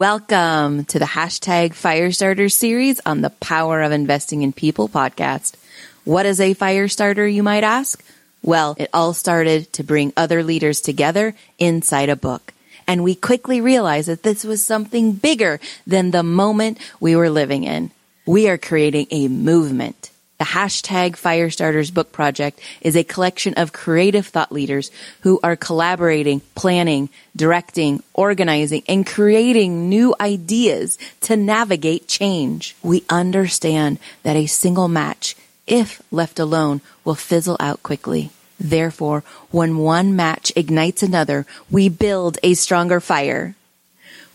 Welcome to the hashtag Firestarter series on the Power of Investing in People podcast. What is a Firestarter, you might ask? Well, it all started to bring other leaders together inside a book. And we quickly realized that this was something bigger than the moment we were living in. We are creating a movement. The hashtag Firestarters book project is a collection of creative thought leaders who are collaborating, planning, directing, organizing, and creating new ideas to navigate change. We understand that a single match, if left alone, will fizzle out quickly. Therefore, when one match ignites another, we build a stronger fire.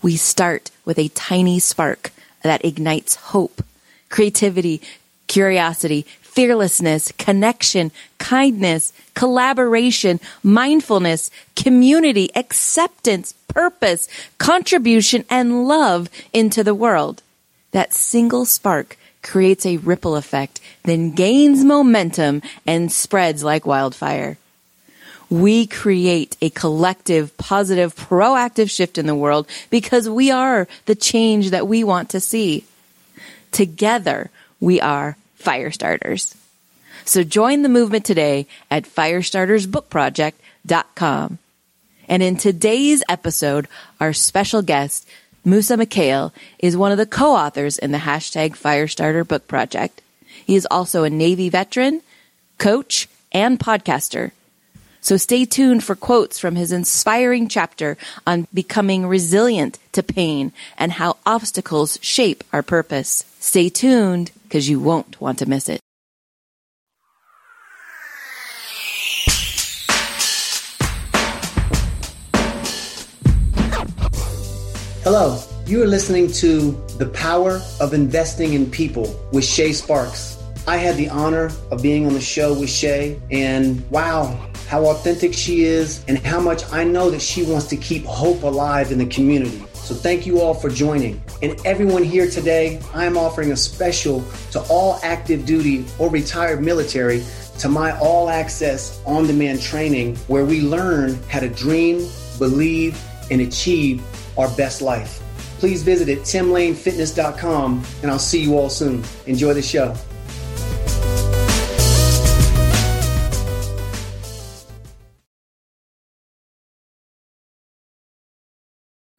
We start with a tiny spark that ignites hope, creativity, curiosity, fearlessness, connection, kindness, collaboration, mindfulness, community, acceptance, purpose, contribution, and love into the world. That single spark creates a ripple effect, then gains momentum and spreads like wildfire. We create a collective, positive, proactive shift in the world because we are the change that we want to see. Together, we are fire starters. So join the movement today at firestartersbookproject.com. And in today's episode, our special guest, Moussa Mikhail, is one of the co-authors in the hashtag Firestarter Book Project. He is also a Navy veteran, coach, and podcaster. So stay tuned for quotes from his inspiring chapter on becoming resilient to pain and how obstacles shape our purpose. Stay tuned because you won't want to miss it. Hello, you are listening to The Power of Investing in People with Shay Sparks. I had the honor of being on the show with Shay, and wow, how authentic she is, and how much I know that she wants to keep hope alive in the community. So thank you all for joining. And everyone here today, I am offering a special to all active duty or retired military to my all access on demand training where we learn how to dream, believe, and achieve our best life. Please visit at timlanefitness.com and I'll see you all soon. Enjoy the show.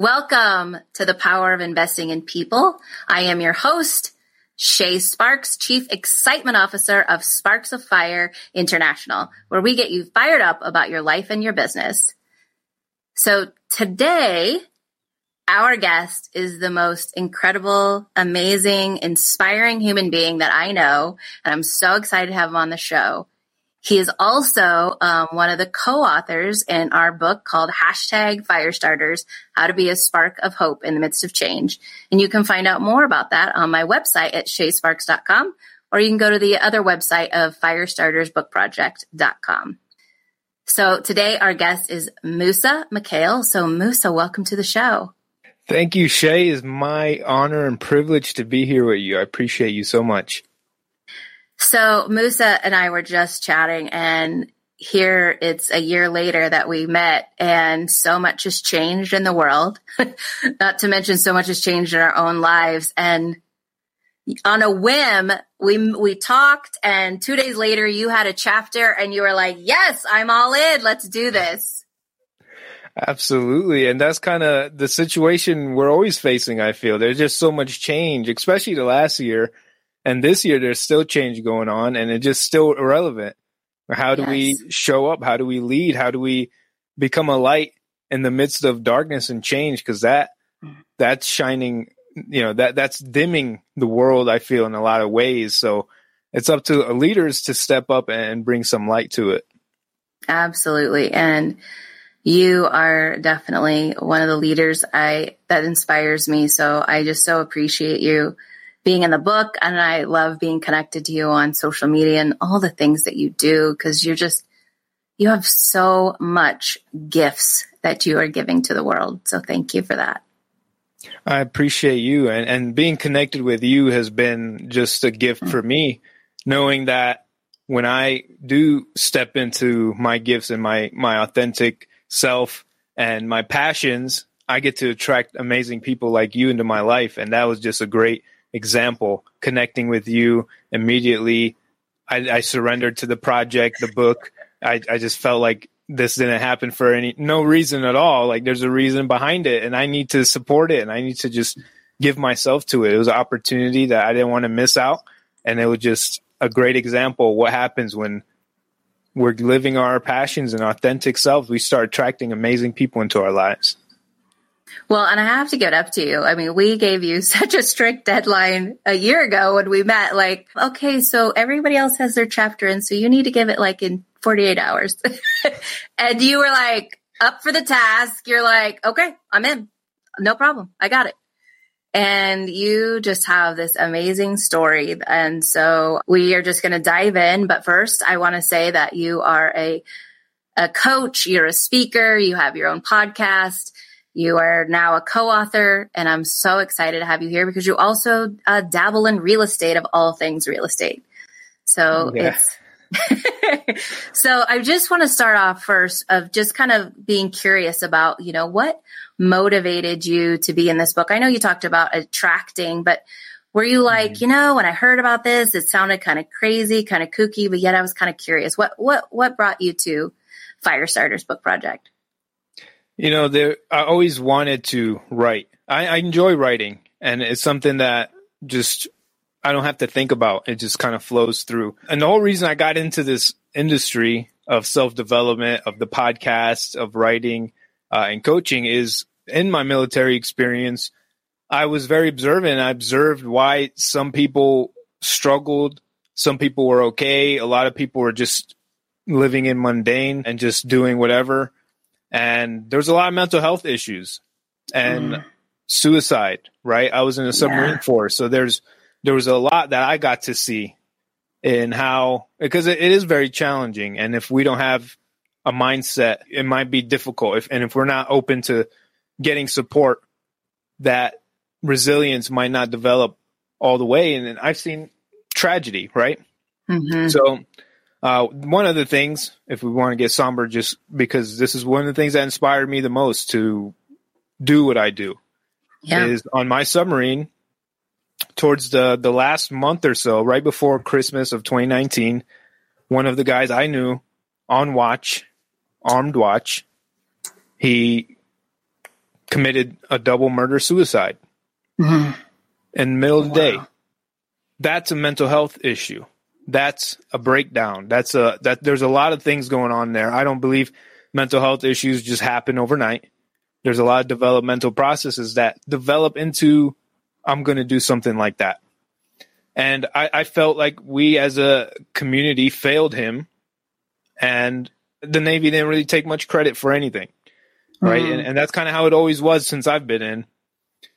Welcome to the power of investing in people. I am your host, Shay Sparks, Chief Excitement Officer of Sparks of Fire International, where we get you fired up about your life and your business. So today, our guest is the most incredible, amazing, inspiring human being that I know. And I'm so excited to have him on the show. He is also um, one of the co-authors in our book called hashtag Firestarters, How to Be a Spark of Hope in the Midst of Change. And you can find out more about that on my website at shaysparks.com, or you can go to the other website of firestartersbookproject.com. So today our guest is Moussa Mikhail. So Moussa, welcome to the show. Thank you, Shay. It's my honor and privilege to be here with you. I appreciate you so much. So Moussa and I were just chatting and here it's a year later that we met and so much has changed in the world. Not to mention so much has changed in our own lives. And on a whim, we, we talked and two days later you had a chapter and you were like, yes, I'm all in. Let's do this. Absolutely. And that's kind of the situation we're always facing. I feel there's just so much change, especially the last year and this year, there's still change going on and it's just still irrelevant. How do yes. we show up? How do we lead? How do we become a light in the midst of darkness and change? Cause that, mm. that's shining, you know, that, that's dimming the world, I feel in a lot of ways. So it's up to leaders to step up and bring some light to it. Absolutely. And you are definitely one of the leaders I, that inspires me. So I just so appreciate you being in the book and I love being connected to you on social media and all the things that you do because you're just, you have so much gifts that you are giving to the world. So thank you for that. I appreciate you and, and being connected with you has been just a gift mm-hmm. for me, knowing that when I do step into my gifts and my, my authentic self and my passions, I get to attract amazing people like you into my life. And that was just a great example connecting with you immediately. I, I surrendered to the project, the book. I, I just felt like this didn't happen for any, no reason at all. Like there's a reason behind it and I need to support it and I need to just give myself to it. It was an opportunity that I didn't want to miss out. And it was just a great example what happens when we're living our passions and authentic selves. We start attracting amazing people into our lives. Well, and I have to give up to you. I mean, we gave you such a strict deadline a year ago when we met. Like, okay, so everybody else has their chapter in, so you need to give it like in 48 hours. and you were like up for the task. You're like, okay, I'm in. No problem. I got it. And you just have this amazing story. And so we are just going to dive in. But first, I want to say that you are a, a coach, you're a speaker, you have your own podcast you are now a co-author, and I'm so excited to have you here because you also uh, dabble in real estate of all things real estate. So yeah. it's so I just want to start off first of just kind of being curious about you know what motivated you to be in this book. I know you talked about attracting, but were you like mm-hmm. you know when I heard about this, it sounded kind of crazy, kind of kooky, but yet I was kind of curious. What what what brought you to Firestarters Book Project? You know, there I always wanted to write. I, I enjoy writing, and it's something that just I don't have to think about. It just kind of flows through. And the whole reason I got into this industry of self development, of the podcast, of writing, uh, and coaching is in my military experience. I was very observant. I observed why some people struggled, some people were okay, a lot of people were just living in mundane and just doing whatever and there was a lot of mental health issues and mm. suicide. Right, I was in the submarine yeah. force, so there's there was a lot that I got to see in how because it, it is very challenging, and if we don't have a mindset, it might be difficult. If and if we're not open to getting support, that resilience might not develop all the way. And I've seen tragedy, right? Mm-hmm. So uh, one of the things, if we want to get somber, just because this is one of the things that inspired me the most to do what I do, yeah. is on my submarine. Towards the the last month or so, right before Christmas of 2019, one of the guys I knew on watch, armed watch, he committed a double murder suicide mm-hmm. in the middle of the day. That's a mental health issue that's a breakdown. That's a that there's a lot of things going on there. I don't believe mental health issues just happen overnight. There's a lot of developmental processes that develop into I'm going to do something like that. And I, I felt like we as a community failed him, and the Navy didn't really take much credit for anything, right? Mm-hmm. And, and that's kind of how it always was since I've been in.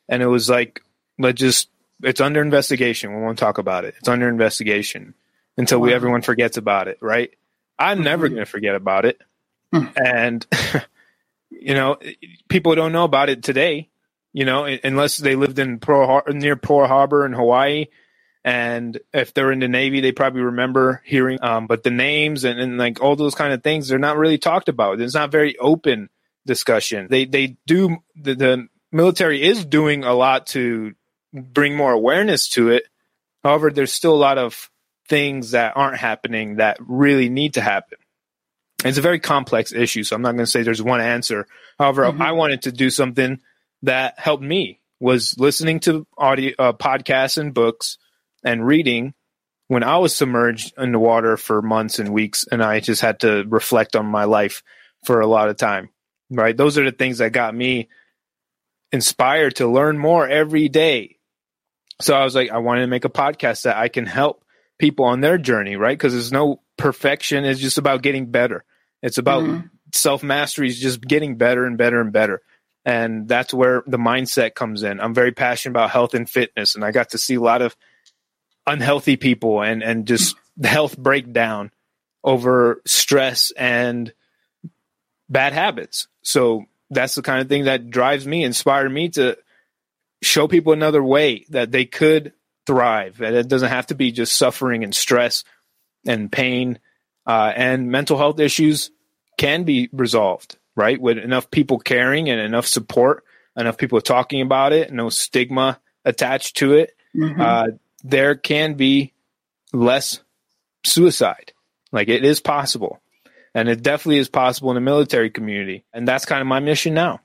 And it was like, let's just it's under investigation. We won't talk about it. It's under investigation until we everyone forgets about it, right? I'm never mm-hmm. going to forget about it. Hmm. And you know, people don't know about it today, you know, unless they lived in Pearl near Pearl Harbor in Hawaii. And if they're in the Navy, they probably remember hearing, um, but the names and, and like all those kind of things, they're not really talked about. It's not very open discussion. They, they do, the, the military is doing a lot to bring more awareness to it. However, there's still a lot of things that aren't happening that really need to happen. It's a very complex issue, so I'm not going to say there's one answer. However, mm-hmm. I wanted to do something that helped me was listening to audio uh, podcasts and books and reading when I was submerged in the water for months and weeks, and I just had to reflect on my life for a lot of time. Right, those are the things that got me inspired to learn more every day. So I was like, I wanted to make a podcast that I can help people on their journey, right? Because there's no perfection. It's just about getting better. It's about mm-hmm. self mastery is just getting better and better and better. And that's where the mindset comes in. I'm very passionate about health and fitness, and I got to see a lot of unhealthy people and, and just health breakdown over stress and bad habits. So that's the kind of thing that drives me, inspired me to show people another way that they could thrive. And it doesn't have to be just suffering and stress and pain. Uh, and mental health issues can be resolved, right? With enough people caring and enough support enough people talking about it, no stigma attached to it, mm-hmm. uh, there can be less suicide. Like it is possible. And it definitely is possible in the military community. And that's kind of my mission now.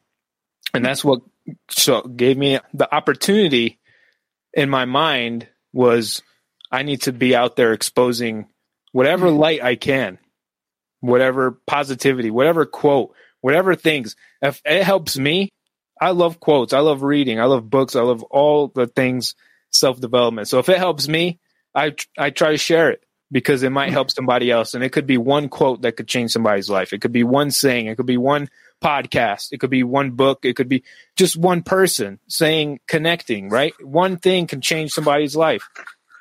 And that's what so gave me the opportunity in my mind was I need to be out there exposing whatever mm-hmm. light I can, whatever positivity, whatever quote, whatever things. If it helps me, I love quotes. I love reading. I love books. I love all the things self development. So if it helps me, I I try to share it because it might help somebody else. And it could be one quote that could change somebody's life. It could be one saying. It could be one podcast. It could be one book. It could be just one person saying, connecting, right? One thing can change somebody's life.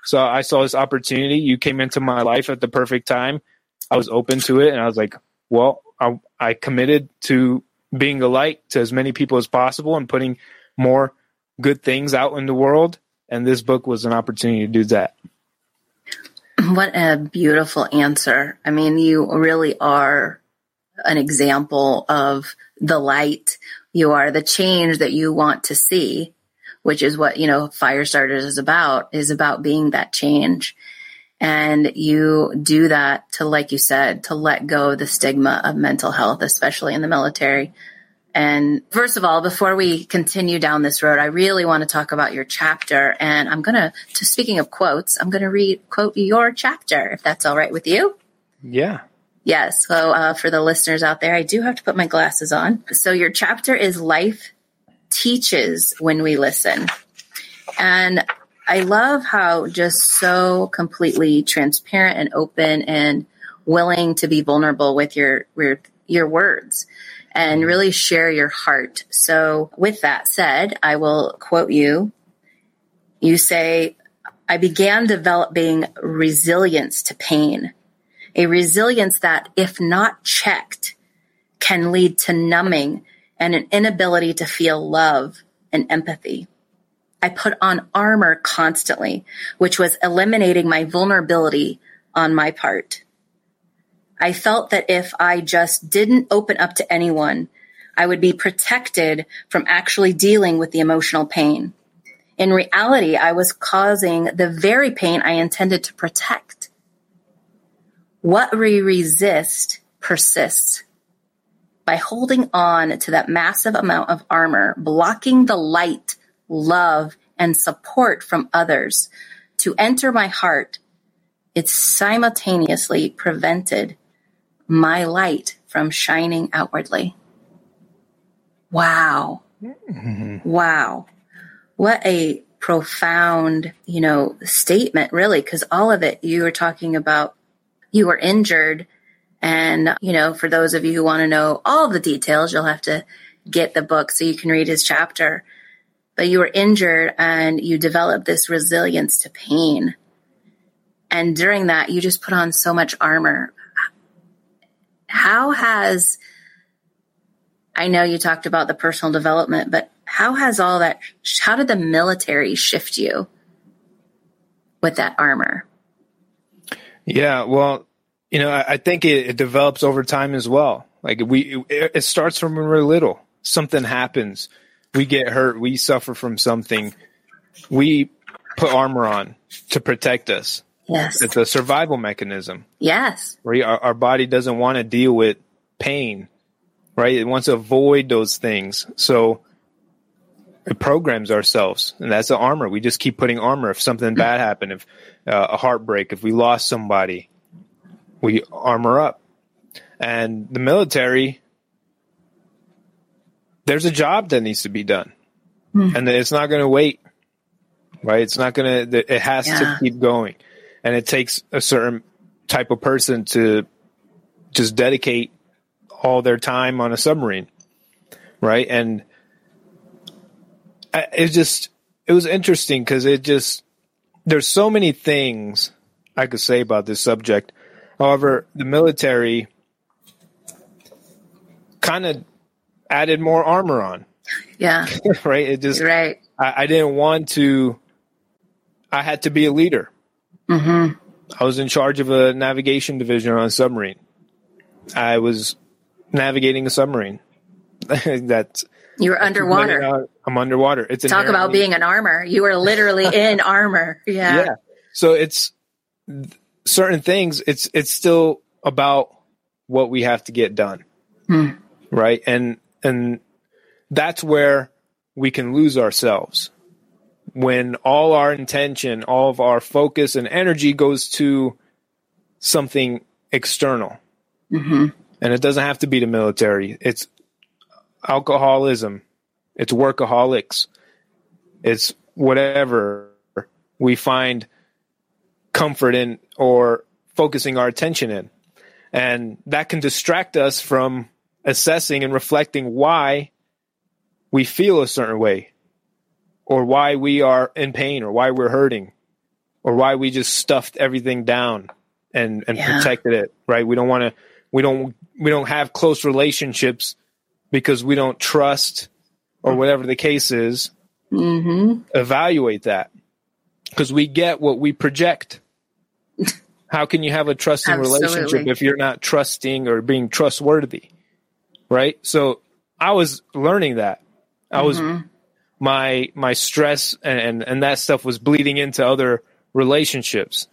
So I saw this opportunity. You came into my life at the perfect time. I was open to it and I was like, well, I, I committed to being a light to as many people as possible and putting more good things out in the world. And this book was an opportunity to do that. What a beautiful answer. I mean, you really are an example of the light. You are the change that you want to see, which is what, you know, Firestarters is about, is about being that change. And you do that to, like you said, to let go the stigma of mental health, especially in the military. And first of all, before we continue down this road, I really want to talk about your chapter. And I'm going to, to speaking of quotes, I'm going to read quote your chapter, if that's all right with you. Yeah. Yes. So uh, for the listeners out there, I do have to put my glasses on. So your chapter is life teaches when we listen. And I love how just so completely transparent and open and willing to be vulnerable with your, your, your words and really share your heart. So with that said, I will quote you. You say, I began developing resilience to pain a resilience that, if not checked, can lead to numbing and an inability to feel love and empathy. I put on armor constantly, which was eliminating my vulnerability on my part. I felt that if I just didn't open up to anyone, I would be protected from actually dealing with the emotional pain. In reality, I was causing the very pain I intended to protect. What we resist persists. By holding on to that massive amount of armor, blocking the light, love, and support from others to enter my heart, it simultaneously prevented my light from shining outwardly. Wow. Mm-hmm. Wow. What a profound, you know, statement, really, because all of it you were talking about you were injured. And, you know, for those of you who want to know all the details, you'll have to get the book so you can read his chapter. But you were injured and you developed this resilience to pain. And during that, you just put on so much armor. How has, I know you talked about the personal development, but how has all that, how did the military shift you with that armor? Yeah, well, you know, I, I think it, it, develops over time as well. Like we, it, it starts from when we're little. Something happens, we get hurt, we suffer from something. We put armor on to protect us. Yes, it's a survival mechanism. Yes, where our, our body doesn't want to deal with pain, right? It wants to avoid those things. So it programs ourselves, and that's the armor. We just keep putting armor. If something bad happened, if uh, a heartbreak, if we lost somebody, we armor up. And the military, there's a job that needs to be done, mm. and it's not going to wait. Right? It's not going to. It has yeah. to keep going, and it takes a certain type of person to just dedicate all their time on a submarine, right? And it just it was interesting because it just there's so many things I could say about this subject. However, the military kind of added more armor on. Yeah. right. It just right. I, I, didn't want to. I had to be a leader. Mm-hmm. I was in charge of a navigation division on a submarine. I was navigating a submarine. That's You were underwater. I'm underwater. It's talk about being an armor. You were literally in armor. Yeah. Yeah. So it's certain things. It's it's still about what we have to get done, hmm. right? And and that's where we can lose ourselves when all our intention, all of our focus and energy goes to something external. Mm-hmm. And it doesn't have to be the military. It's alcoholism. It's workaholics. It's whatever we find comfort in or focusing our attention in. And that can distract us from assessing and reflecting why we feel a certain way or why we are in pain or why we're hurting or why we just stuffed everything down and and yeah. protected it right we don't want to we don't we don't have close relationships because we don't trust or whatever the case is mm-hmm. evaluate that because we get what we project how can you have a trusting relationship if you're not trusting or being trustworthy right so i was learning that i mm-hmm. was my my stress and, and, and that stuff was bleeding into other relationships.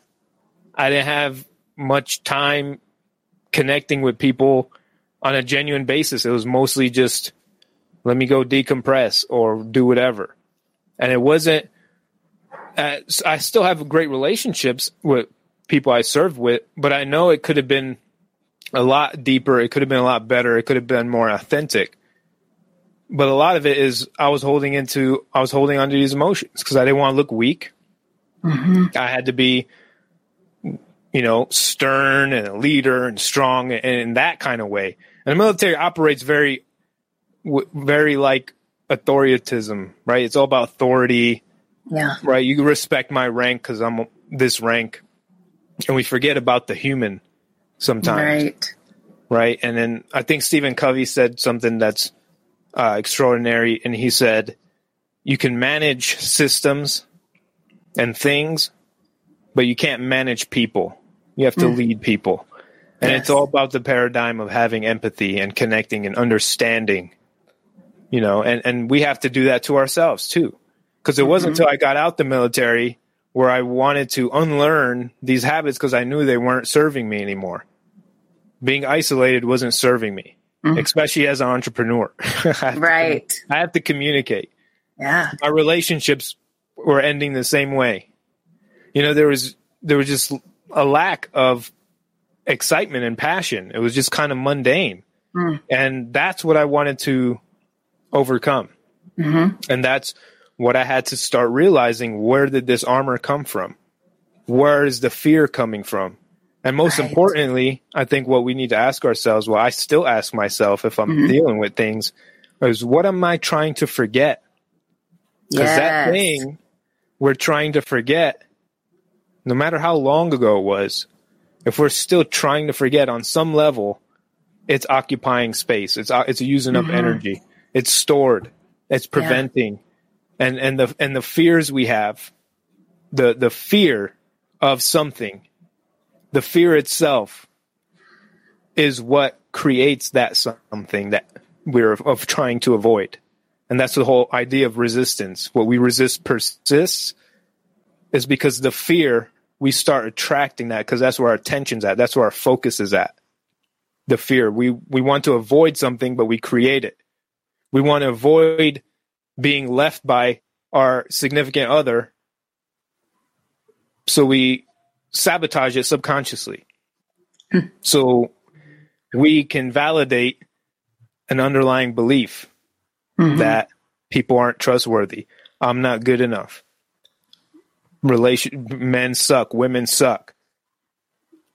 I didn't have much time connecting with people on a genuine basis. It was mostly just let me go decompress or do whatever. And it wasn't. Uh, I still have great relationships with people I served with, but I know it could have been a lot deeper. It could have been a lot better. It could have been more authentic but a lot of it is I was holding into I was holding onto these emotions because I didn't want to look weak. Mm-hmm. I had to be, you know, stern and a leader and strong and in that kind of way. And the military operates very, very like authoritism, right? It's all about authority. Yeah. Right. You respect my rank because I'm this rank, and we forget about the human sometimes. Right. Right. And then I think Stephen Covey said something that's uh, extraordinary, and he said, "You can manage systems and things, but you can't manage people. You have to mm. lead people." And yes. it's all about the paradigm of having empathy and connecting and understanding. You know, and, and we have to do that to ourselves too. Because it mm-hmm. wasn't until I got out the military where I wanted to unlearn these habits because I knew they weren't serving me anymore. Being isolated wasn't serving me mm-hmm. especially as an entrepreneur. I right. To, I have to communicate. Yeah. My relationships were ending the same way. You know, there was there was just a lack of excitement and passion. It was just kind of mundane. Mm. And that's what I wanted to overcome. Mm-hmm. And that's what I had to start realizing where did this armor come from? Where is the fear coming from? And most right. importantly, I think what we need to ask ourselves, well, I still ask myself if I'm mm-hmm. dealing with things, is what am I trying to forget? Because yes. that thing we're trying to forget, no matter how long ago it was, if we're still trying to forget on some level, it's occupying space. It's uh, it's using up mm-hmm. energy. It's stored. It's preventing, yeah. and and the and the fears we have, the the fear of something the fear itself is what creates that something that we're of trying to avoid. And that's the whole idea of resistance. What we resist persists is because the fear, we start attracting that because that's where our attention's at. That's where our focus is at. The fear. We, we want to avoid something, but we create it. We want to avoid being left by our significant other. So we sabotage it subconsciously. Hmm. so we can validate an underlying belief mm-hmm. that people aren't trustworthy. I'm not good enough. Relation men suck, women suck.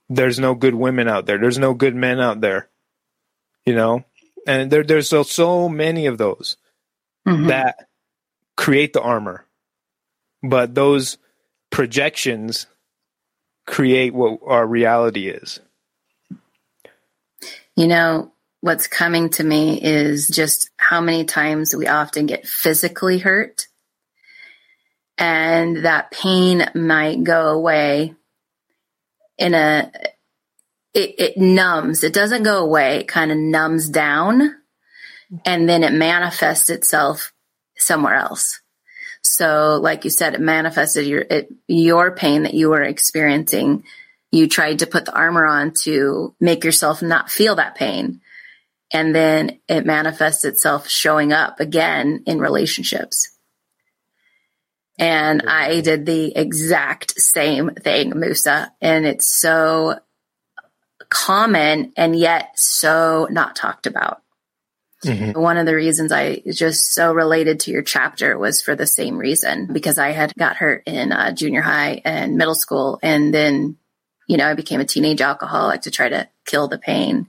There's no good women out there. There's no good men out there. You know? And there there's so, so many of those mm-hmm. that create the armor. But those projections create what our reality is. You know, what's coming to me is just how many times we often get physically hurt and that pain might go away in a it, it numbs it doesn't go away it kind of numbs down and then it manifests itself somewhere else. So, like you said, it manifested your it, your pain that you were experiencing. You tried to put the armor on to make yourself not feel that pain, and then it manifests itself showing up again in relationships. And I did the exact same thing, Moussa, and it's so common and yet so not talked about. Mm-hmm. One of the reasons I just so related to your chapter was for the same reason because I had got hurt in uh, junior high and middle school. And then, you know, I became a teenage alcoholic to try to kill the pain.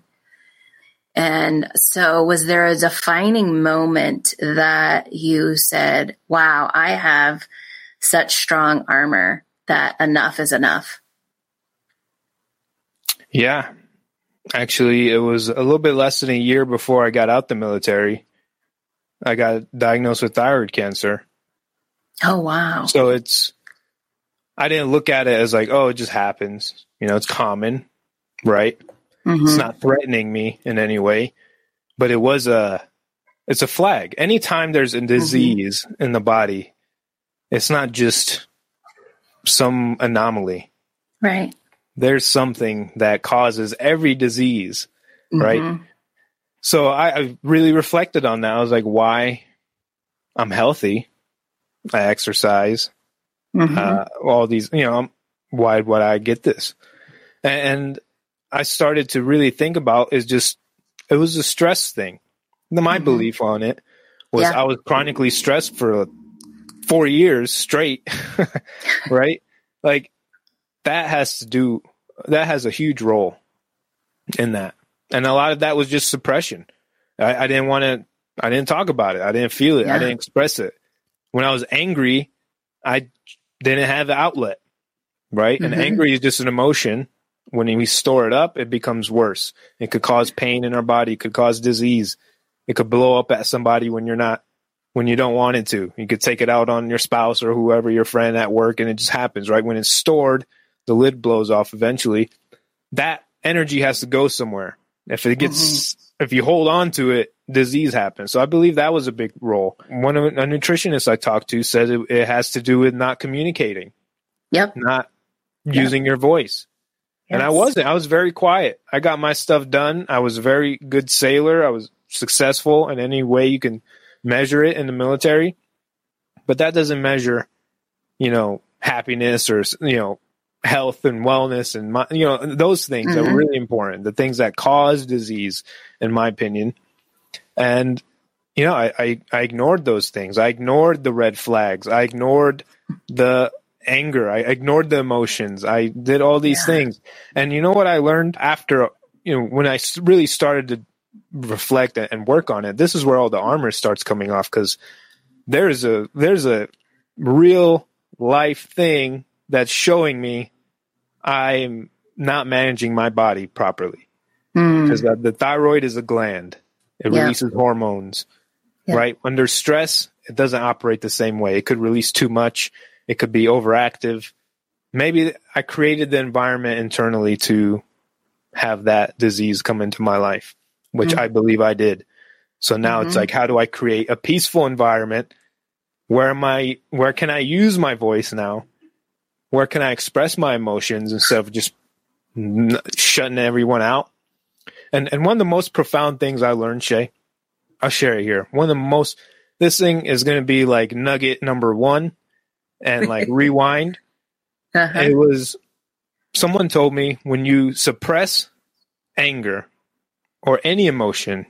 And so was there a defining moment that you said, wow, I have such strong armor that enough is enough? Yeah, Actually, it was a little bit less than a year before I got out the military. I got diagnosed with thyroid cancer. Oh, wow. So it's, I didn't look at it as like, oh, it just happens. You know, it's common, right? Mm-hmm. It's not threatening me in any way, but it was a, it's a flag. Anytime there's a mm-hmm. disease mm-hmm. in the body, it's not just some anomaly. Right there's something that causes every disease, right? Mm-hmm. So I, I, really reflected on that. I was like, why I'm healthy, I exercise, mm-hmm. uh, all these, you know, why would I get this? And I started to really think about is just it was a stress thing. My mm-hmm. belief on it was yeah. I was chronically stressed for four years straight, right? Like that has to do that has a huge role in that, and a lot of that was just suppression. I, I didn't want to. I didn't talk about it. I didn't feel it. Yeah. I didn't express it. When I was angry, I didn't have the outlet. Right, mm-hmm. and angry is just an emotion. When we store it up, it becomes worse. It could cause pain in our body. It could cause disease. It could blow up at somebody when you're not when you don't want it to. You could take it out on your spouse or whoever, your friend at work, and it just happens, right? When it's stored, the lid blows off eventually, that energy has to go somewhere. If it gets, mm-hmm. if you hold on to it, disease happens. So I believe that was a big role. One of a nutritionist I talked to said it, it has to do with not communicating. Yep. Not yep. using your voice. Yes. And I wasn't. I was very quiet. I got my stuff done. I was a very good sailor. I was successful in any way you can measure it in the military. But that doesn't measure, you know, happiness or, you know, health and wellness and my, you know those things mm-hmm. are really important the things that cause disease in my opinion and you know I, I, I ignored those things i ignored the red flags i ignored the anger i ignored the emotions i did all these yeah. things and you know what i learned after you know when i really started to reflect and work on it this is where all the armor starts coming off because there's a there's a real life thing that's showing me I'm not managing my body properly because mm. the, the, thyroid is a gland. It yeah. releases hormones, yeah. right? Under stress, it doesn't operate the same way. It could release too much. It could be overactive. Maybe I created the environment internally to have that disease come into my life, which mm. I believe I did. So now mm-hmm. it's like, how do I create a peaceful environment? Where am I? Where can I use my voice now? where can I express my emotions instead of just n- shutting everyone out? And and one of the most profound things I learned, Shay, I'll share it here. One of the most this thing is going to be like nugget number one, and like rewind. Uh-huh. It was someone told me when you suppress anger or any emotion,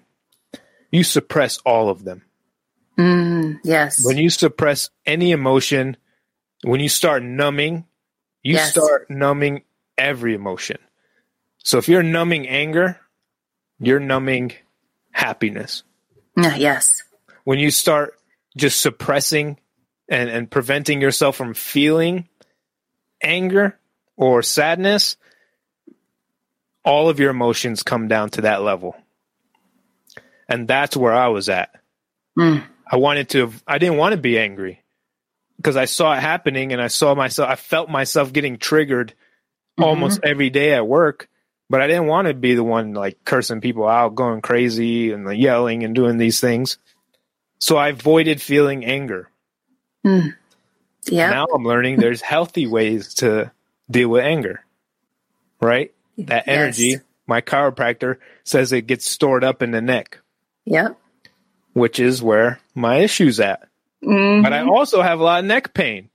you suppress all of them. Mm, yes. When you suppress any emotion, when you start numbing you yes. start numbing every emotion. So if you're numbing anger, you're numbing happiness. Yes. When you start just suppressing and, and preventing yourself from feeling anger or sadness, all of your emotions come down to that level. And that's where I was at. Mm. I wanted to, I didn't want to be angry because I saw it happening and I saw myself, I felt myself getting triggered mm-hmm. almost every day at work. but I didn't want to be the one like cursing people out, going crazy and like, yelling and doing these things. So I avoided feeling anger. Mm. Yeah. Now I'm learning there's healthy ways to deal with anger, right? That energy, yes. my chiropractor says it gets stored up in the neck. Yep. Which is where my issue's at. Mm-hmm. But I also have a lot of neck pain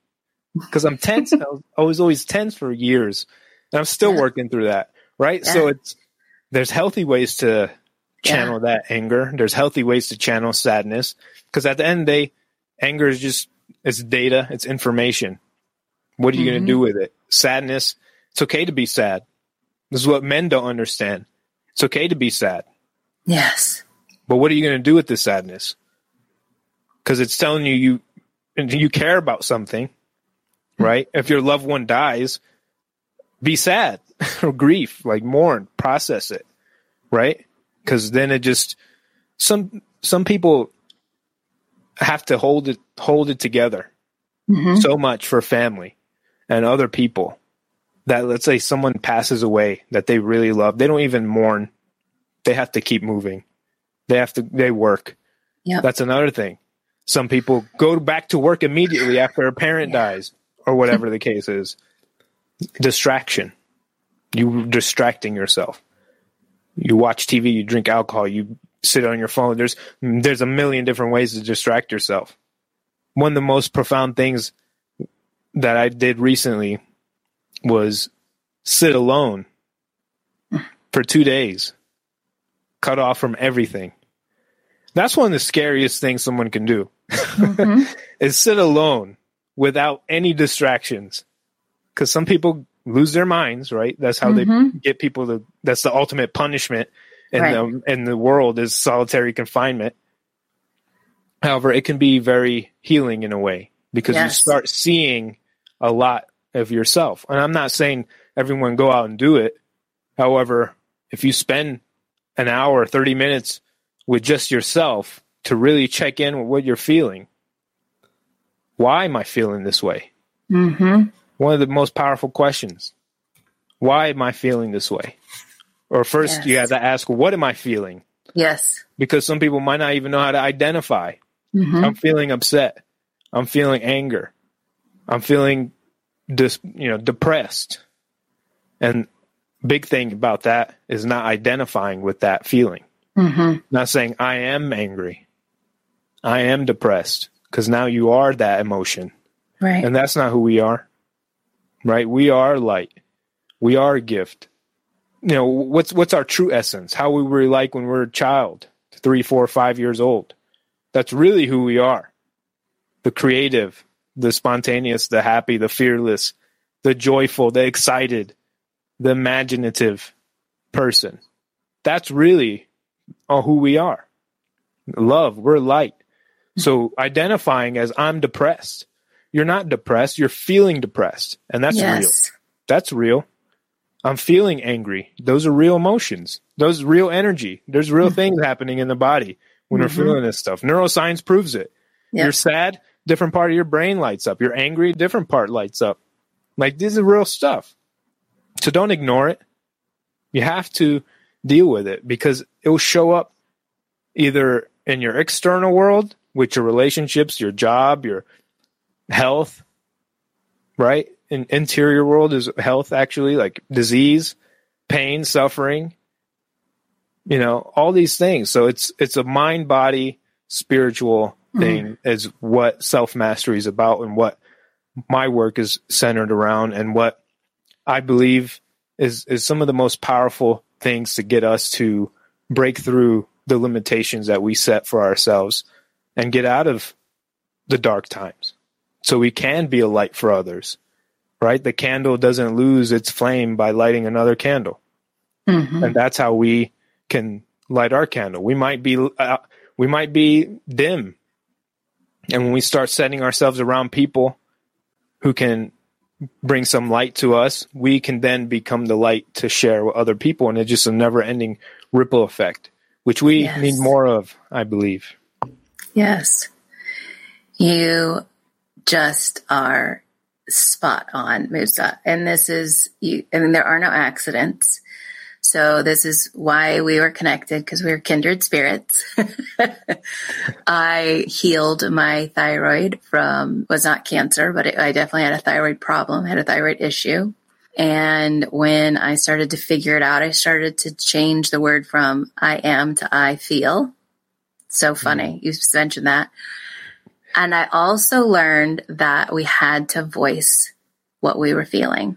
because I'm tense. I was always tense for years, and I'm still yeah. working through that. Right. Yeah. So it's there's healthy ways to channel yeah. that anger. There's healthy ways to channel sadness because at the end of the day, anger is just it's data, it's information. What are you mm-hmm. going to do with it? Sadness. It's okay to be sad. This is what men don't understand. It's okay to be sad. Yes. But what are you going to do with this sadness? Because it's telling you you you care about something, right? If your loved one dies, be sad or grief, like mourn, process it, right? Because then it just some some people have to hold it hold it together mm-hmm. so much for family and other people that let's say someone passes away that they really love they don't even mourn. They have to keep moving. They have to they work. Yeah that's another thing. Some people go back to work immediately after a parent yeah. dies or whatever the case is. Distraction. You distracting yourself. You watch tv you drink alcohol you sit on your phone there's there's a million different ways to distract yourself one of the most profound things that i did recently was sit alone for two days, cut off from everything. That's one of the scariest things someone can do mm-hmm. is sit alone without any distractions. Cause some people lose their minds, right? That's how mm-hmm. they get people to, that's the ultimate punishment in right. the, in the world is solitary confinement. However, it can be very healing in a way because yes. you start seeing a lot of yourself. And I'm not saying everyone go out and do it. However, if you spend an hour, 30 minutes with just yourself to really check in with what you're feeling, why am I feeling this way? Mm-hmm. One of the most powerful questions. Why am I feeling this way? Or first, yes. you have to ask, what am I feeling? Yes. Because some people might not even know how to identify. Mm-hmm. I'm feeling upset. I'm feeling anger. I'm feeling dis, you know, depressed. And big thing about that is not identifying with that feeling. Mm-hmm. Not saying I am angry. I am depressed because now you are that emotion. Right. And that's not who we are. Right? We are light. We are a gift. You know, what's what's our true essence? How we were like when we we're a child, three, four, five years old. That's really who we are. The creative, the spontaneous, the happy, the fearless, the joyful, the excited, the imaginative person. That's really uh, who we are. Love, we're light. So identifying as I'm depressed, you're not depressed, you're feeling depressed. And that's yes. real. That's real. I'm feeling angry. Those are real emotions. Those real energy. There's real things happening in the body when mm-hmm. we're feeling this stuff. Neuroscience proves it. Yep. You're sad, different part of your brain lights up. You're angry, different part lights up. Like this is real stuff. So don't ignore it. You have to deal with it because it will show up either in your external world, with your relationships, your job, your health, right? In interior world is health actually, like disease, pain, suffering, you know, all these things. So it's it's a mind body spiritual thing mm. is what self mastery is about and what my work is centered around and what I believe is is some of the most powerful things to get us to break through the limitations that we set for ourselves and get out of the dark times so we can be a light for others right the candle doesn't lose its flame by lighting another candle mm-hmm. and that's how we can light our candle we might be uh, we might be dim and when we start setting ourselves around people who can bring some light to us, we can then become the light to share with other people. And it's just a never ending ripple effect, which we yes. need more of, I believe. Yes. You just are spot on, Moussa. And this is, you, I mean, there are no accidents. So this is why we were connected because we were kindred spirits. I healed my thyroid from was not cancer, but it, I definitely had a thyroid problem, had a thyroid issue. And when I started to figure it out, I started to change the word from I am to I feel. So funny. Mm-hmm. You mentioned that. And I also learned that we had to voice what we were feeling,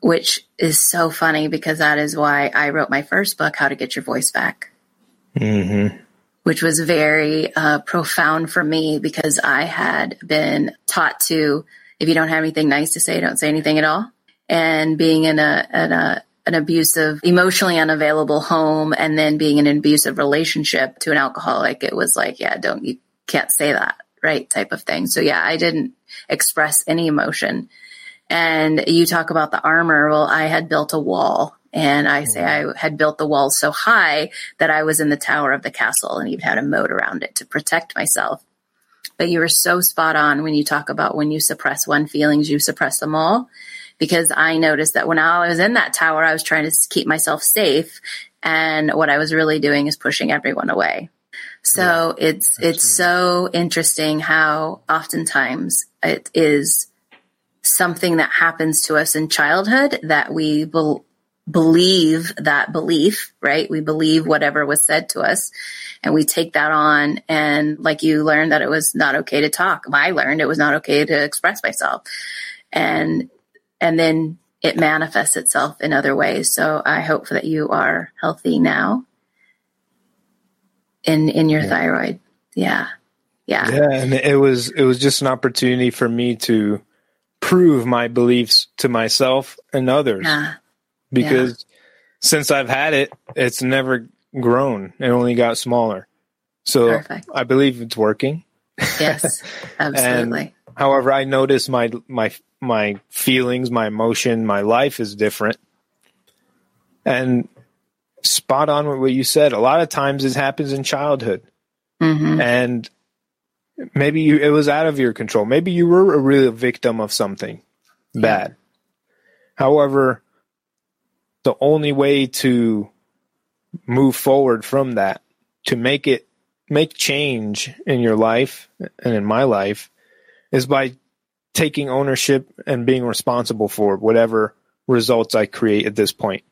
which is so funny because that is why I wrote my first book, How to Get Your Voice Back. Mm-hmm. Which was very uh, profound for me because I had been taught to, if you don't have anything nice to say, don't say anything at all. And being in a, in a an abusive, emotionally unavailable home, and then being in an abusive relationship to an alcoholic, it was like, yeah, don't you can't say that, right? Type of thing. So yeah, I didn't express any emotion. And you talk about the armor. Well, I had built a wall and I say I mm-hmm. had built the wall so high that I was in the tower of the castle and even had a moat around it to protect myself. But you were so spot on when you talk about when you suppress one feelings, you suppress them all. Because I noticed that when I was in that tower, I was trying to keep myself safe. And what I was really doing is pushing everyone away. So yeah, it's, absolutely. it's so interesting how oftentimes it is something that happens to us in childhood that we be- believe that belief, right? We believe whatever was said to us and we take that on. And like you learned that it was not okay to talk. I learned it was not okay to express myself. And, and then it manifests itself in other ways. So I hope that you are healthy now in, in your yeah. thyroid. Yeah. Yeah. Yeah. And it was, it was just an opportunity for me to, prove my beliefs to myself and others. Yeah. Because yeah. since I've had it, it's never grown. It only got smaller. So Perfect. I believe it's working. Yes, absolutely. however, I notice my my my feelings, my emotion, my life is different. And spot on with what you said. A lot of times this happens in childhood. Mm-hmm. And maybe you, it was out of your control. Maybe you were a real victim of something bad. However, the only way to move forward from that, to make it make change in your life and in my life, is by taking ownership and being responsible for whatever results I create at this point.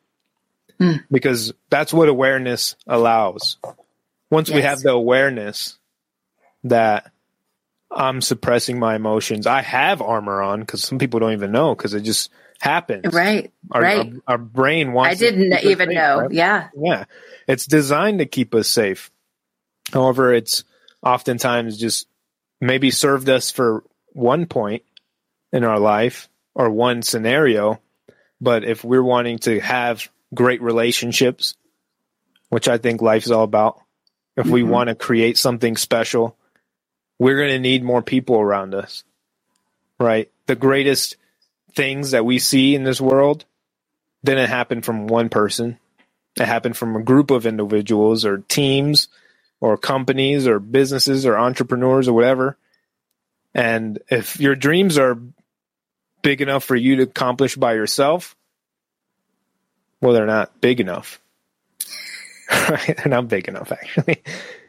Mm. Because that's what awareness allows. Once yes. we have the awareness that I'm suppressing my emotions. I have armor on because some people don't even know because it just happens. Right. Our, right. Our, our brain wants. I didn't even safe, know. Right? Yeah. Yeah. It's designed to keep us safe. However, it's oftentimes just maybe served us for one point in our life or one scenario. But if we're wanting to have great relationships, which I think life's all about, if mm-hmm. we want to create something special, we're going to need more people around us, right? The greatest things that we see in this world didn't happen from one person. It happened from a group of individuals or teams or companies or businesses or entrepreneurs or whatever. And if your dreams are big enough for you to accomplish by yourself, well, they're not big enough. right? they're not big enough, actually,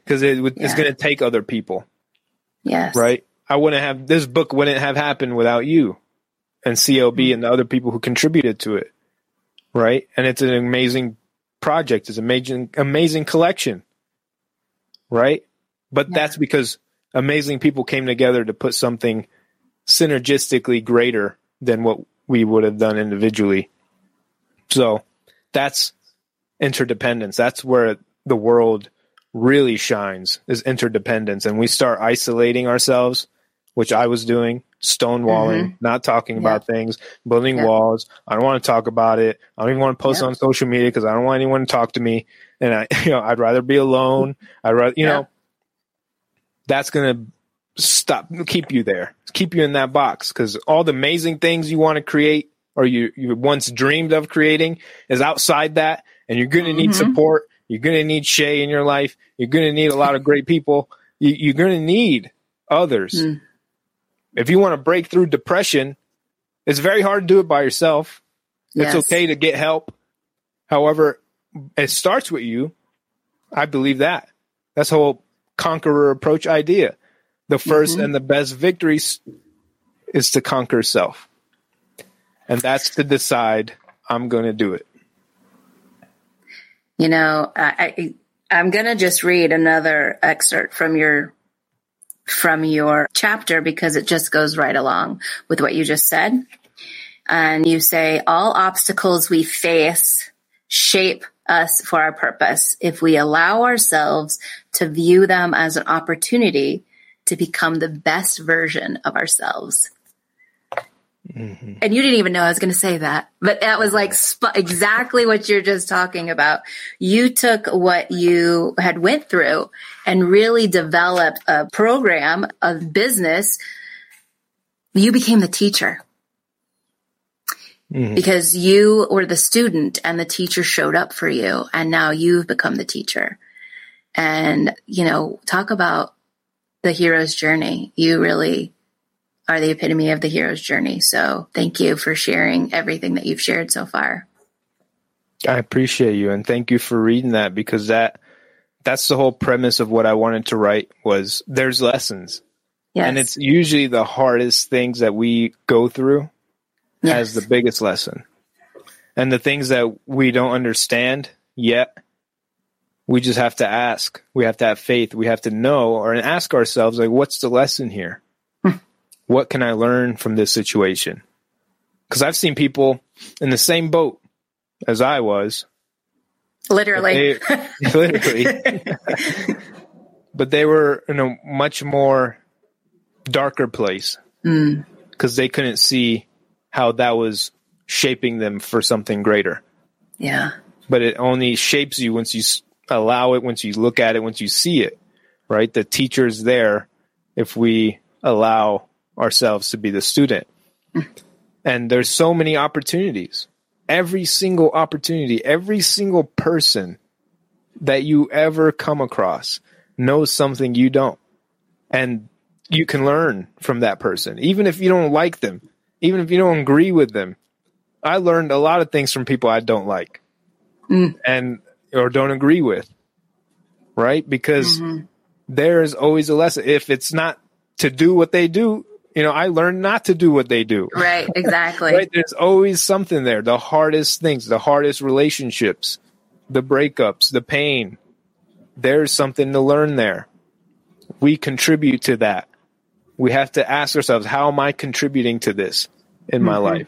because it, it's yeah. going to take other people. Yes. Right? I wouldn't have this book wouldn't have happened without you and CLB mm-hmm. and the other people who contributed to it. Right? And it's an amazing project. It's an amazing amazing collection. Right? But yeah. that's because amazing people came together to put something synergistically greater than what we would have done individually. So that's interdependence. That's where the world really shines is interdependence and we start isolating ourselves which i was doing stonewalling mm-hmm. not talking yeah. about things building yeah. walls i don't want to talk about it i don't even want to post yeah. on social media because i don't want anyone to talk to me and i you know i'd rather be alone i'd rather you know that's gonna stop keep you there keep you in that box because all the amazing things you want to create or you you once dreamed of creating is outside that and you're gonna need mm-hmm. support you're going to need Shay in your life. You're going to need a lot of great people. You, are going to need others. Mm. If you want to break through depression, it's very hard to do it by yourself. Yes. It's okay to get help. However, it starts with you. I believe that. That's the whole conqueror approach idea. The 1st Mm-hmm. and the best victories is to conquer self. And that's to decide I'm going to do it. You know, I, I I'm gonna just read another excerpt from your from your chapter because it just goes right along with what you just said. And you say all obstacles we face shape us for our purpose if we allow ourselves to view them as an opportunity to become the best version of ourselves. Mm-hmm. And you didn't even know I was going to say that, but that was like sp- exactly what you're just talking about. You took what you had went through and really developed a program of business. You became the teacher mm-hmm. because you were the student and the teacher showed up for you and now you've become the teacher. And, you know, talk about the hero's journey. You really are the epitome of the hero's journey. So thank you for sharing everything that you've shared so far. I appreciate you and thank you for reading that because that that's the whole premise of what I wanted to write was there's lessons. Yes. And it's usually the hardest things that we go through as the biggest lesson. And the things that we don't understand yet, we just have to ask. We have to have faith. We have to know or ask ourselves, like, what's the lesson here? What can I learn from this situation? Because I've seen people in the same boat as I was, Literally. they, literally, but they were in a much more darker place mm. because they couldn't see how that was shaping them for something greater. yeah. But it only shapes you once you allow it, once you look at it, once you see it, right? The teacher's there if we allow ourselves to be the student. And there's so many opportunities. Every single opportunity, every single person that you ever come across knows something you don't. And you can learn from that person, even if you don't like them, even if you don't agree with them. I learned a lot of things from people I don't like and or don't agree with. Right? Because mm-hmm. there is always a lesson. If it's not to do what they do, you know, I learned not to do what they do. Right. Exactly. Right? There's always something there. The hardest things, the hardest relationships, the breakups, the pain. There's something to learn there. We contribute to that. We have to ask ourselves, how am I contributing to this in my mm-hmm. life?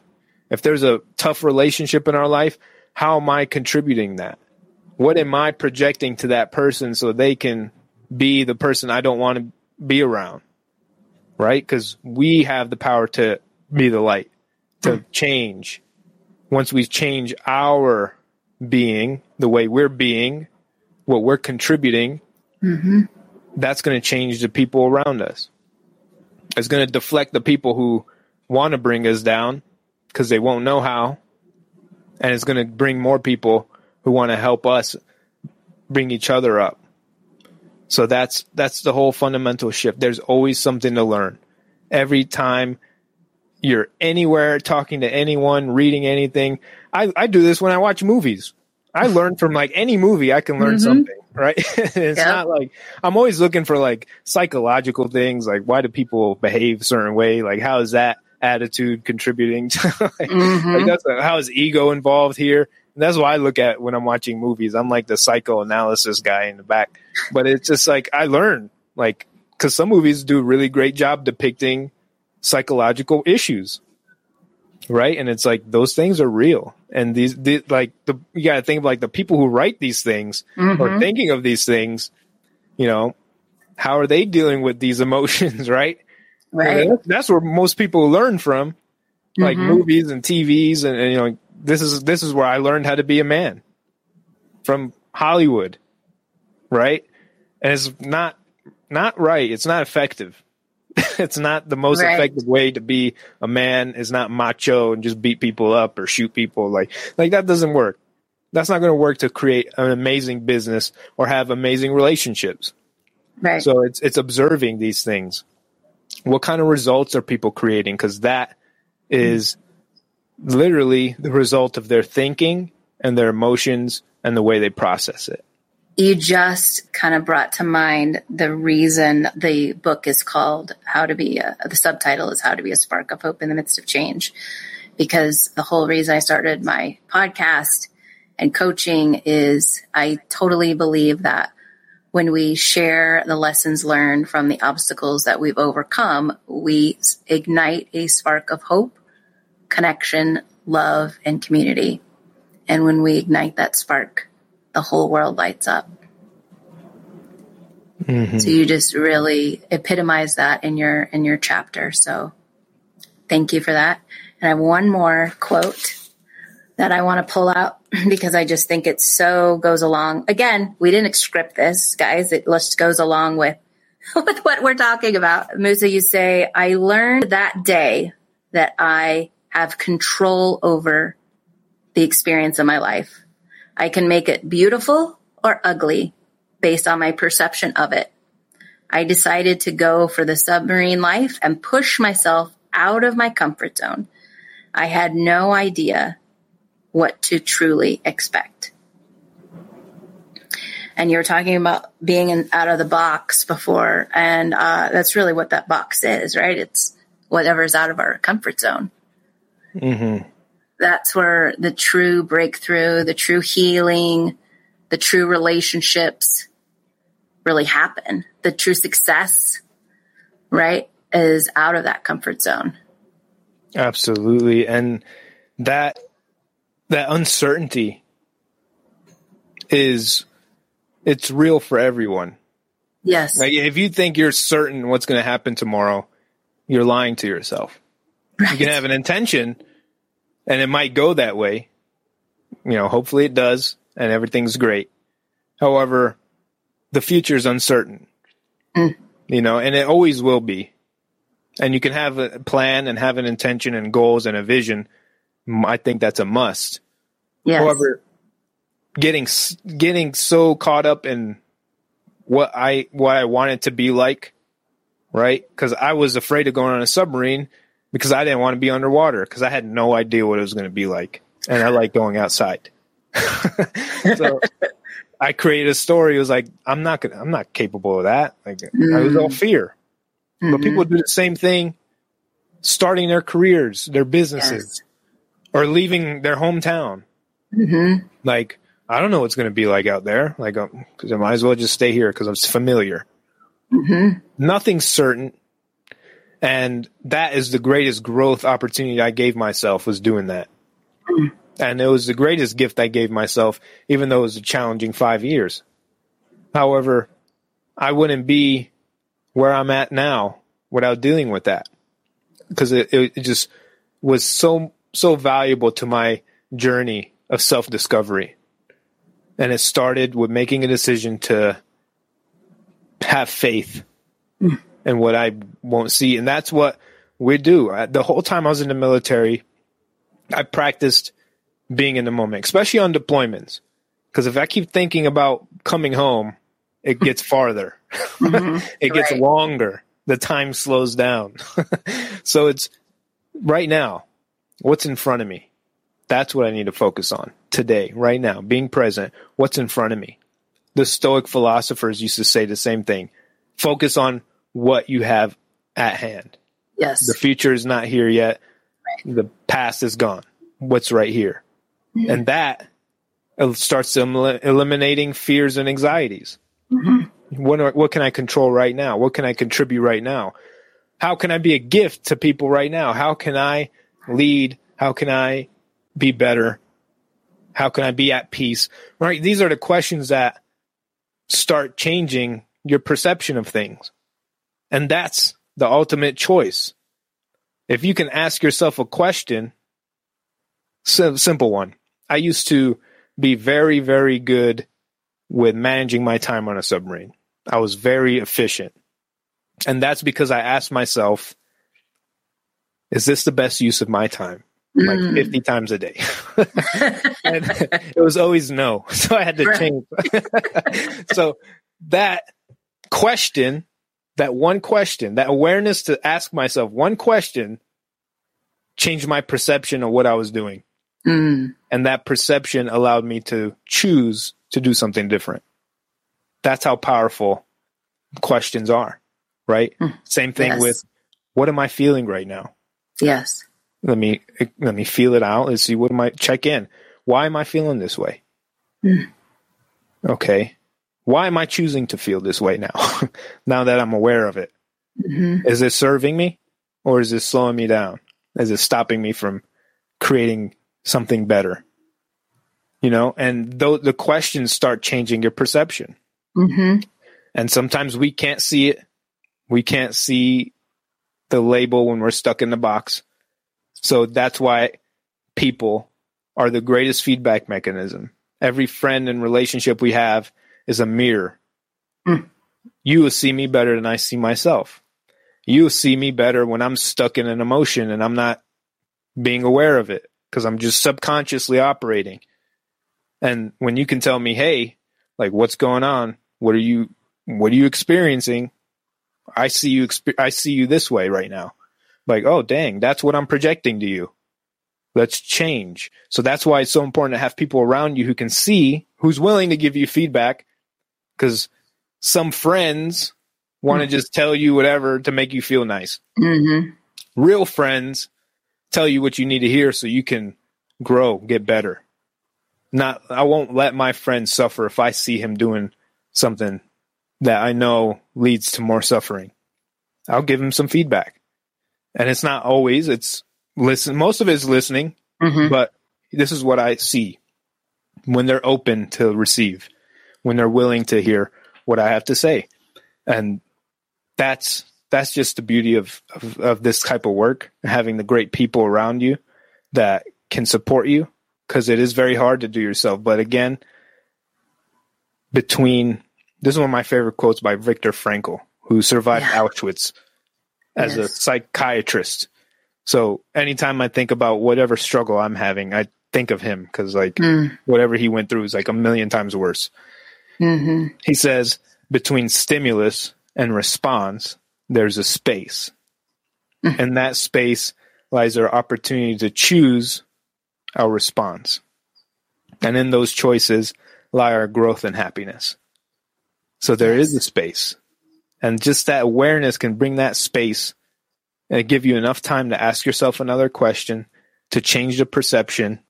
If there's a tough relationship in our life, how am I contributing that? What am I projecting to that person so they can be the person I don't want to be around? Right? Because we have the power to be the light, to hmm. change. Once we change our being, the way we're being, what we're contributing, mm-hmm. that's going to change the people around us. It's going to deflect the people who want to bring us down because they won't know how. And it's going to bring more people who want to help us bring each other up. So that's that's the whole fundamental shift. There's always something to learn. Every time you're anywhere talking to anyone, reading anything. I, I do this when I watch movies. I learn from like any movie, I can learn mm-hmm. something, right? it's Yeah. not like I'm always looking for like psychological things, like why do people behave a certain way? Like how is that attitude contributing to like, mm-hmm. like that's how is ego involved here? That's what I look at when I'm watching movies. I'm like the psychoanalysis guy in the back, but it's just like I learn like because some movies do a really great job depicting psychological issues right? And it's like those things are real. And these the, like the you gotta think of like the people who write these things or mm-hmm. thinking of these things you know how are they dealing with these emotions right? Right. And that's where most people learn from like mm-hmm. movies and tvs and, and you know this is this is where i learned how to be a man from hollywood right and it's not not right it's not effective it's not the most Right. effective way to be a man is not macho and just beat people up or shoot people like like that doesn't work that's not going to work to create an amazing business or have amazing relationships Right. so it's it's observing these things. What kind of results are people creating? Because that is literally the result of their thinking and their emotions and the way they process it. You just kind of brought to mind the reason the book is called How to Be a, the subtitle is How to Be a Spark of Hope in the Midst of Change. Because the whole reason I started my podcast and coaching is I totally believe that when we share the lessons learned from the obstacles that we've overcome, we ignite a spark of hope, connection, love, and community. And when we ignite that spark, the whole world lights up. Mm-hmm. So you just really epitomize that in your in your chapter. So thank you for that. And I have one more quote that I want to pull out because I just think it so goes along. Again, we didn't script this, guys. It just goes along with with what we're talking about. Moussa, you say, I learned that day that I have control over the experience of my life. I can make it beautiful or ugly based on my perception of it. I decided to go for the submarine life and push myself out of my comfort zone. I had no idea what to truly expect. And you're talking about being in, out of the box before, and uh, that's really what that box is, right? It's whatever's out of our comfort zone. Mm-hmm that's where the true breakthrough, the true healing, the true relationships really happen. The true success, right, is out of that comfort zone. Absolutely. And that that uncertainty is it's real for everyone. Yes. Like if you think you're certain what's going to happen tomorrow, you're lying to yourself. Right. You can have an intention, and it might go that way. You know, hopefully it does and everything's great. However, the future is uncertain. Mm. You know, and it always will be. And you can have a plan and have an intention and goals and a vision. I think that's a must. Yes. However, getting getting so caught up in what I what I wanted to be like, right? Because I was afraid of going on a submarine because I didn't want to be underwater because I had no idea what it was going to be like. And I like going outside. so I created a story. It was like, I'm not gonna, I'm not capable of that. Like mm. I was all fear. Mm-hmm. But people do the same thing, starting their careers, their businesses, yes. or leaving their hometown. Mm-hmm. Like, I don't know what's going to be like out there. Like, because um, I might as well just stay here because I'm familiar. Mm-hmm. Nothing's certain and that is the greatest growth opportunity I gave myself was doing that. And it was the greatest gift I gave myself, even though it was a challenging five years. However, I wouldn't be where I'm at now without dealing with that because it, it just was so, so valuable to my journey of self discovery. And it started with making a decision to have faith. And what I won't see. And that's what we do. The whole time I was in the military, I practiced being in the moment, especially on deployments. Because if I keep thinking about coming home, it gets farther, mm-hmm. it gets right. longer, the time slows down. so it's right now, what's in front of me? That's what I need to focus on today, right now, being present. What's in front of me? The Stoic philosophers used to say the same thing. Focus on what you have at hand. Yes. The future is not here yet. Right. The past is gone. What's right here? Mm-hmm. And that starts eliminating fears and anxieties. Mm-hmm. What, are, what can I control right now? What can I contribute right now? How can I be a gift to people right now? How can I lead? How can I be better? How can I be at peace? Right? These are the questions that start changing your perception of things. And that's the ultimate choice. If you can ask yourself a question, simple one. I used to be very, very good with managing my time on a submarine. I was very efficient. And that's because I asked myself, is this the best use of my time? Like mm. 50 times a day. and it was always no. So I had to change. so that question that one question, that awareness to ask myself one question changed my perception of what I was doing. Mm. And that perception allowed me to choose to do something different. That's how powerful questions are, right? Mm. Same thing Yes. with what am I feeling right now? Yes. Let me let me feel it out and see what am I check in. Why am I feeling this way? Mm. Okay. Why am I choosing to feel this way now? now that I'm aware of it. hmm Is it serving me or is it slowing me down? Is it stopping me from creating something better? You know, and though the questions start changing your perception. hmm And sometimes we can't see it. We can't see the label when we're stuck in the box. So that's why people are the greatest feedback mechanism. Every friend and relationship we have is a mirror. Mm. You will see me better than I see myself. You will see me better when I'm stuck in an emotion and I'm not being aware of it because I'm just subconsciously operating. And when you can tell me, hey, like what's going on? What are you what are you experiencing? I see you expe- I see you this way right now. Like, oh dang, that's what I'm projecting to you. Let's change. So that's why it's so important to have people around you who can see, who's willing to give you feedback cuz some friends want to just tell you whatever to make you feel nice. hmm Real friends tell you what you need to hear so you can grow, get better. Not I won't let my friend suffer if I see him doing something that I know leads to more suffering. I'll give him some feedback. And it's not always, it's listen most of it is listening, hmm but this is what I see when they're open to receive, when they're willing to hear what I have to say. And that's that's just the beauty of, of, of this type of work, having the great people around you that can support you because it is very hard to do yourself. But again, between this is one of my favorite quotes by Viktor Frankl, who survived Yeah. Auschwitz as a psychiatrist. So anytime I think about whatever struggle I'm having, I think of him because like Mm. whatever he went through is like a million times worse. Hmm He says between stimulus and response, there's a space. And that space lies our opportunity to choose our response. And in those choices lie our growth and happiness. So there is a space. And just that awareness can bring that space and give you enough time to ask yourself another question, to change the perception,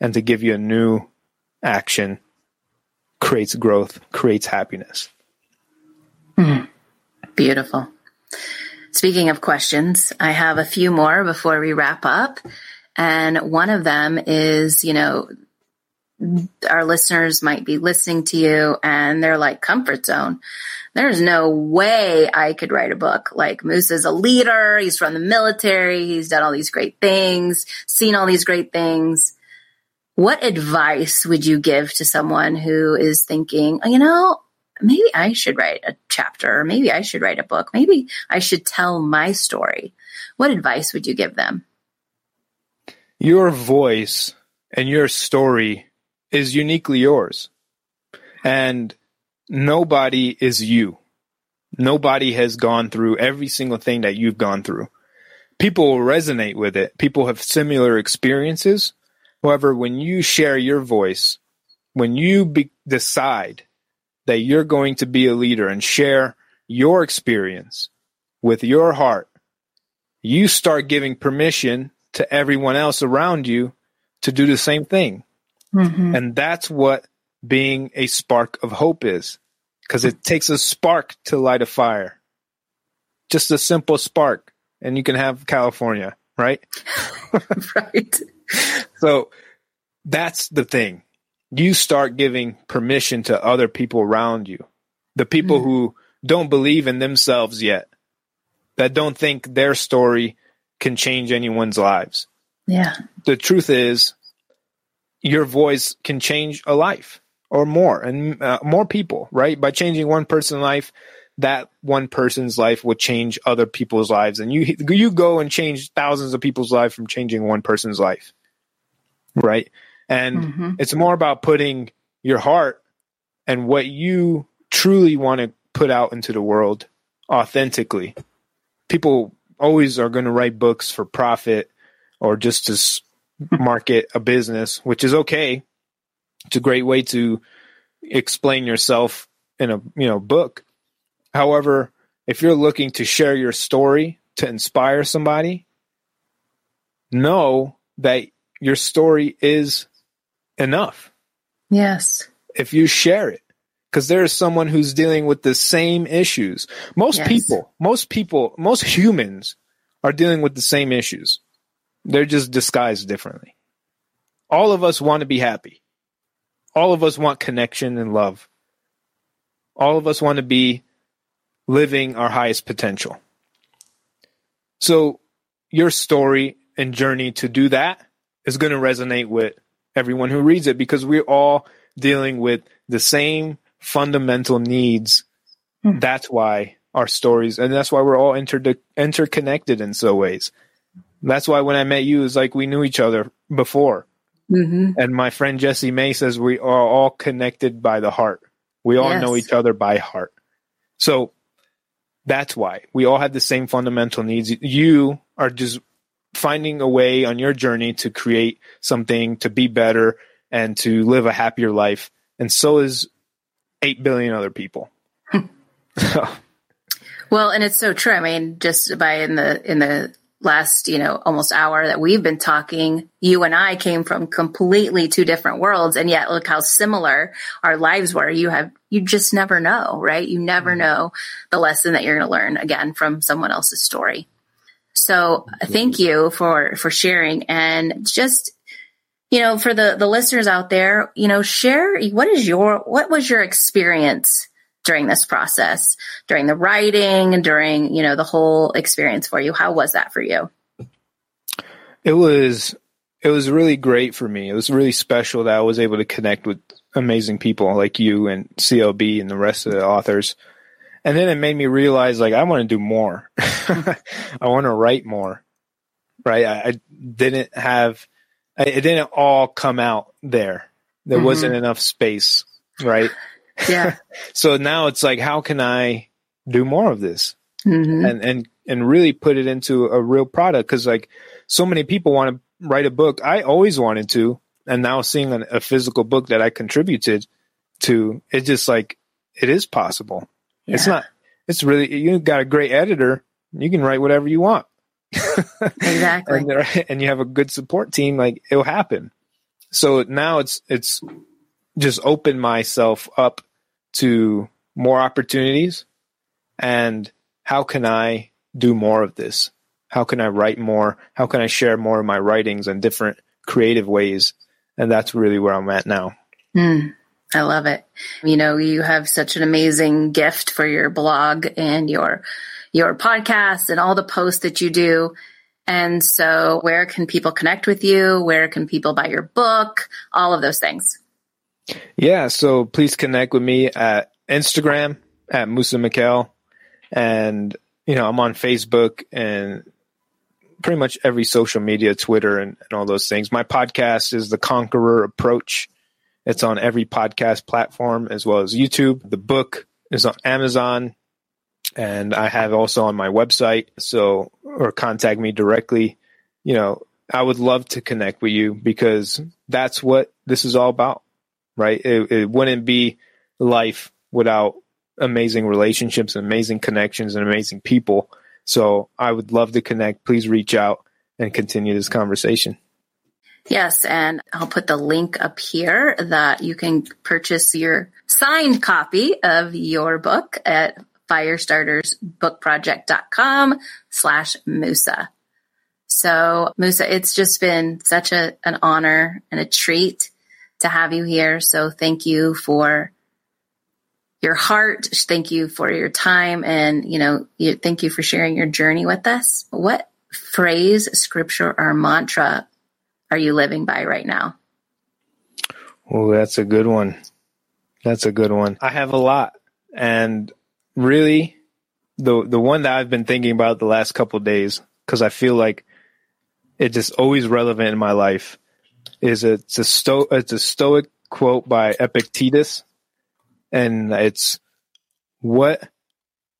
and to give you a new action creates growth, creates happiness. Hmm. Beautiful. Speaking of questions, I have a few more before we wrap up. And one of them is, you know, our listeners might be listening to you and they're like comfort zone. There's no way I could write a book. Like Moose is a leader. He's from the military. He's done all these great things, seen all these great things. What advice would you give to someone who is thinking, oh, you know, maybe I should write a chapter, or maybe I should write a book, maybe I should tell my story? What advice would you give them? Your voice and your story is uniquely yours. And nobody is you. Nobody has gone through every single thing that you've gone through. People will resonate with it. People have similar experiences. However, when you share your voice, when you be- decide that you're going to be a leader and share your experience with your heart, you start giving permission to everyone else around you to do the same thing. Mm-hmm. And that's what being a spark of hope is. Because it takes a spark to light a fire. Just a simple spark. And you can have California, right? right. So that's the thing. You start giving permission to other people around you. The people who don't believe in themselves yet, that don't think their story can change anyone's lives. Yeah. The truth is, your voice can change a life or more and uh, more people, right? By changing one person's life, that one person's life will change other people's lives. And you, you go and change thousands of people's lives from changing one person's life, right? And Mhm. it's more about putting your heart and what you truly want to put out into the world authentically. People always are going to write books for profit or just to market a business, which is okay. It's a great way to explain yourself in a you know book. However, if you're looking to share your story to inspire somebody, know that your story is enough. Yes. If you share it, because there is someone who's dealing with the same issues. Most Yes. people, most people, most humans are dealing with the same issues. They're just disguised differently. All of us want to be happy. All of us want connection and love. All of us want to be living our highest potential. So, your story and journey to do that is going to resonate with everyone who reads it because we're all dealing with the same fundamental needs. Hmm. That's why our stories, and that's why we're all inter- interconnected in so ways. That's why when I met you, it's like we knew each other before. hmm And my friend Jesse May says we are all connected by the heart. We all Yes. know each other by heart. So that's why we all have the same fundamental needs. You are just finding a way on your journey to create something to be better and to live a happier life. And so is 8 billion other people. Well, and it's so true. I mean, just by in the in the last, you know, almost hour that we've been talking, you and I came from completely two different worlds and yet look how similar our lives were. You have you just never know, right? You never mm-hmm. know the lesson that you're going to learn again from someone else's story. So, uh, thank you for for sharing and just you know, for the the listeners out there, you know, share what is your what was your experience during this process, during the writing, and during, you know, the whole experience for you. How was that for you? it was it was really great for me. It was really special that I was able to connect with amazing people like you and CLB and the rest of the authors. And then it made me realize like I want to do more. I want to write more. Right? I, I didn't have I, it didn't all come out there. There Mhm. wasn't enough space, right? Yeah. So now it's like how can I do more of this? hmm and and and really put it into a real product because like so many people want to write a book i always wanted to and now seeing an, a physical book that i contributed to it just like it is possible it's not it's really you got a great editor you can write whatever you want. Exactly. and, there- and you have a good support team like it'll happen. So now it's it's just opened myself up to more opportunities. And how can i do more of this? How can i write more? How can i share more of my writings in different creative ways? And that's really where i'm at now. Mm, I love it. You know, you have such an amazing gift for your blog and your your podcast and all the posts that you do. And so where can people connect with you? Where can people buy your book? All of those things. Yeah, so please connect with me at Instagram at Moussa Mikhail. And, you know, I'm on Facebook and pretty much every social media, Twitter and, and all those things. My podcast is The Conqueror Approach. It's on every podcast platform as well as YouTube. The book is on Amazon and I have also on my website. So, or contact me directly. You know, I would love to connect with you because that's what this is all about right? It, it wouldn't be life without amazing relationships, amazing connections, and amazing people. So I would love to connect. Please reach out and continue this conversation. Yes, and I'll put the link up here that you can purchase your signed copy of your book at firestartersbookproject.com slash Moussa. So Moussa, it's just been such a, an honor and a treat to have you here. So thank you for your heart. Thank you for your time and, you know, you, thank you for sharing your journey with us. What phrase, scripture, or mantra are you living by right now? Oh, that's a good one. That's a good one. I have a lot, and really, the the one that I've been thinking about the last couple of days because I feel like it's just always relevant in my life is a, it's a sto it's a stoic quote by Epictetus, and it's what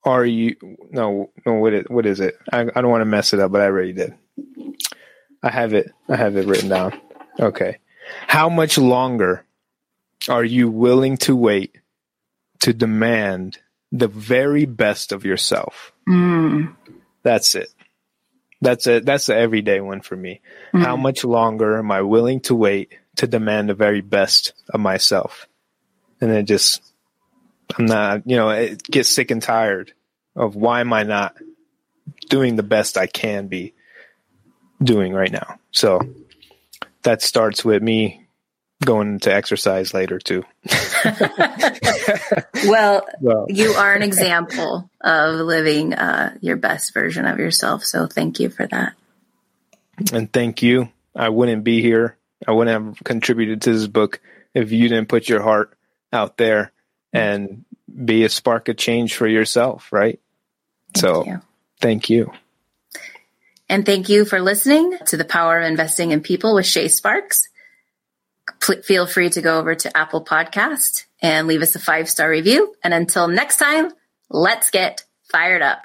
are you no no what is, what is it I, I don't want to mess it up but I already did I have it. I have it written down. Okay. How much longer are you willing to wait to demand the very best of yourself? Mm. That's it. That's it. That's the everyday one for me. Mm. How much longer am I willing to wait to demand the very best of myself? And then just, I'm not, you know, it gets sick and tired of why am I not doing the best I can be doing right now. So that starts with me going to exercise later too. Well, Well, you are an example of living uh, your best version of yourself. So thank you for that. and thank you. I wouldn't be here. I wouldn't have contributed to this book if you didn't put your heart out there and be a spark of change for yourself, right? so you. thank you. And thank you for listening to the power of investing in people with Shay Sparks. Pl- feel free to go over to Apple Podcast and leave us a five star review. And until next time, let's get fired up.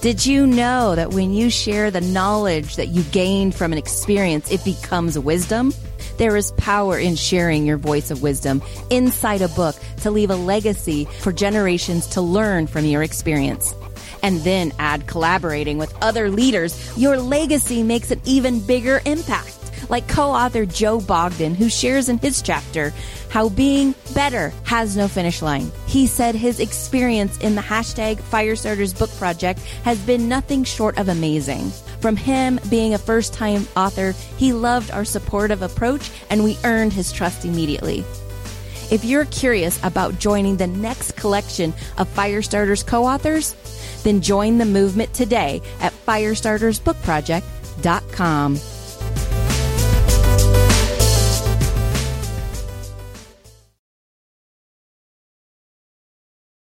Did you know that when you share the knowledge that you gained from an experience, it becomes wisdom? There is power in sharing your voice of wisdom inside a book to leave a legacy for generations to learn from your experience. And then add collaborating with other leaders, your legacy makes an even bigger impact like co-author Joe Bogdan, who shares in his chapter how being better has no finish line. He said his experience in the hashtag Firestarters book project has been nothing short of amazing. From him being a first time author, he loved our supportive approach and we earned his trust immediately. If you're curious about joining the next collection of Firestarters co-authors, then join the movement today at firestartersbookproject.com.